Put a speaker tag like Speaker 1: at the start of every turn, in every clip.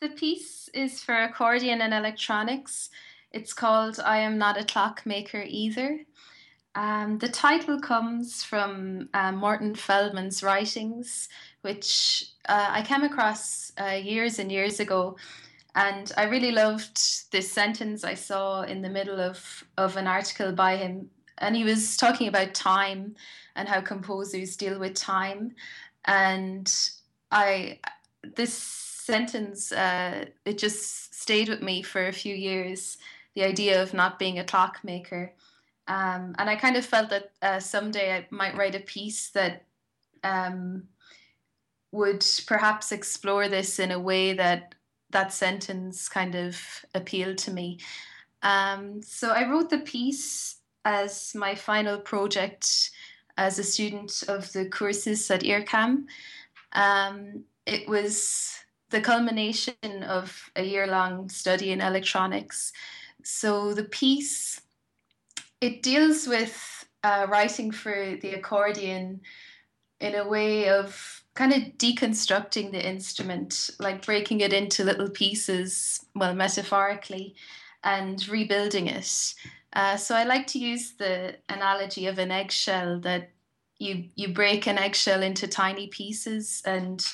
Speaker 1: The piece is for accordion and electronics. It's called I Am Not a Clockmaker Either. Um, the title comes from uh, Morton Feldman's writings, which uh, I came across uh, years and years ago. And I really loved this sentence I saw in the middle of, of an article by him and he was talking about time and how composers deal with time. And I, this sentence, uh, it just stayed with me for a few years the idea of not being a clockmaker. Um, and I kind of felt that uh, someday I might write a piece that um, would perhaps explore this in a way that that sentence kind of appealed to me. Um, so I wrote the piece as my final project as a student of the courses at IRCAM. Um, it was the culmination of a year long study in electronics. So the piece it deals with uh, writing for the accordion in a way of kind of deconstructing the instrument, like breaking it into little pieces, well, metaphorically, and rebuilding it. Uh, so I like to use the analogy of an eggshell that you you break an eggshell into tiny pieces and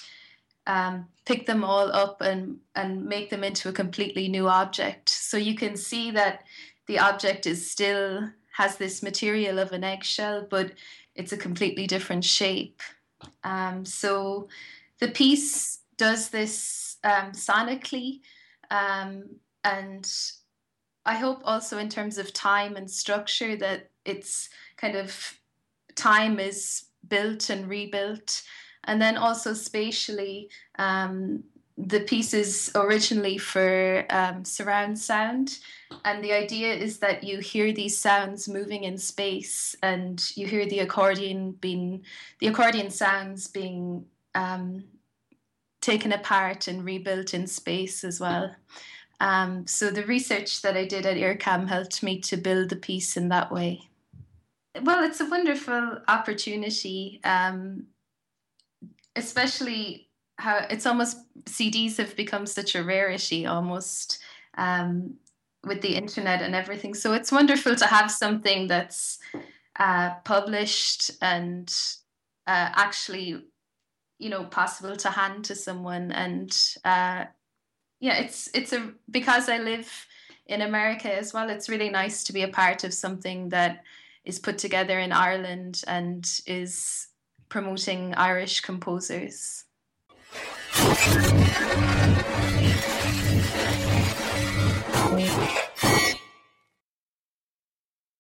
Speaker 1: um, pick them all up and and make them into a completely new object. So you can see that the object is still has this material of an eggshell, but it's a completely different shape. Um, so the piece does this um, sonically, um, and I hope also in terms of time and structure that it's kind of time is built and rebuilt, and then also spatially. Um, the piece is originally for um, surround sound, and the idea is that you hear these sounds moving in space, and you hear the accordion being the accordion sounds being um, taken apart and rebuilt in space as well. Um, so the research that I did at IRCAM helped me to build the piece in that way. Well, it's a wonderful opportunity, um, especially how it's almost CDs have become such a rarity almost um, with the internet and everything. So it's wonderful to have something that's uh, published and uh, actually, you know, possible to hand to someone. And uh, yeah, it's it's a because I live in America as well. It's really nice to be a part of something that is put together in Ireland and is promoting Irish composers.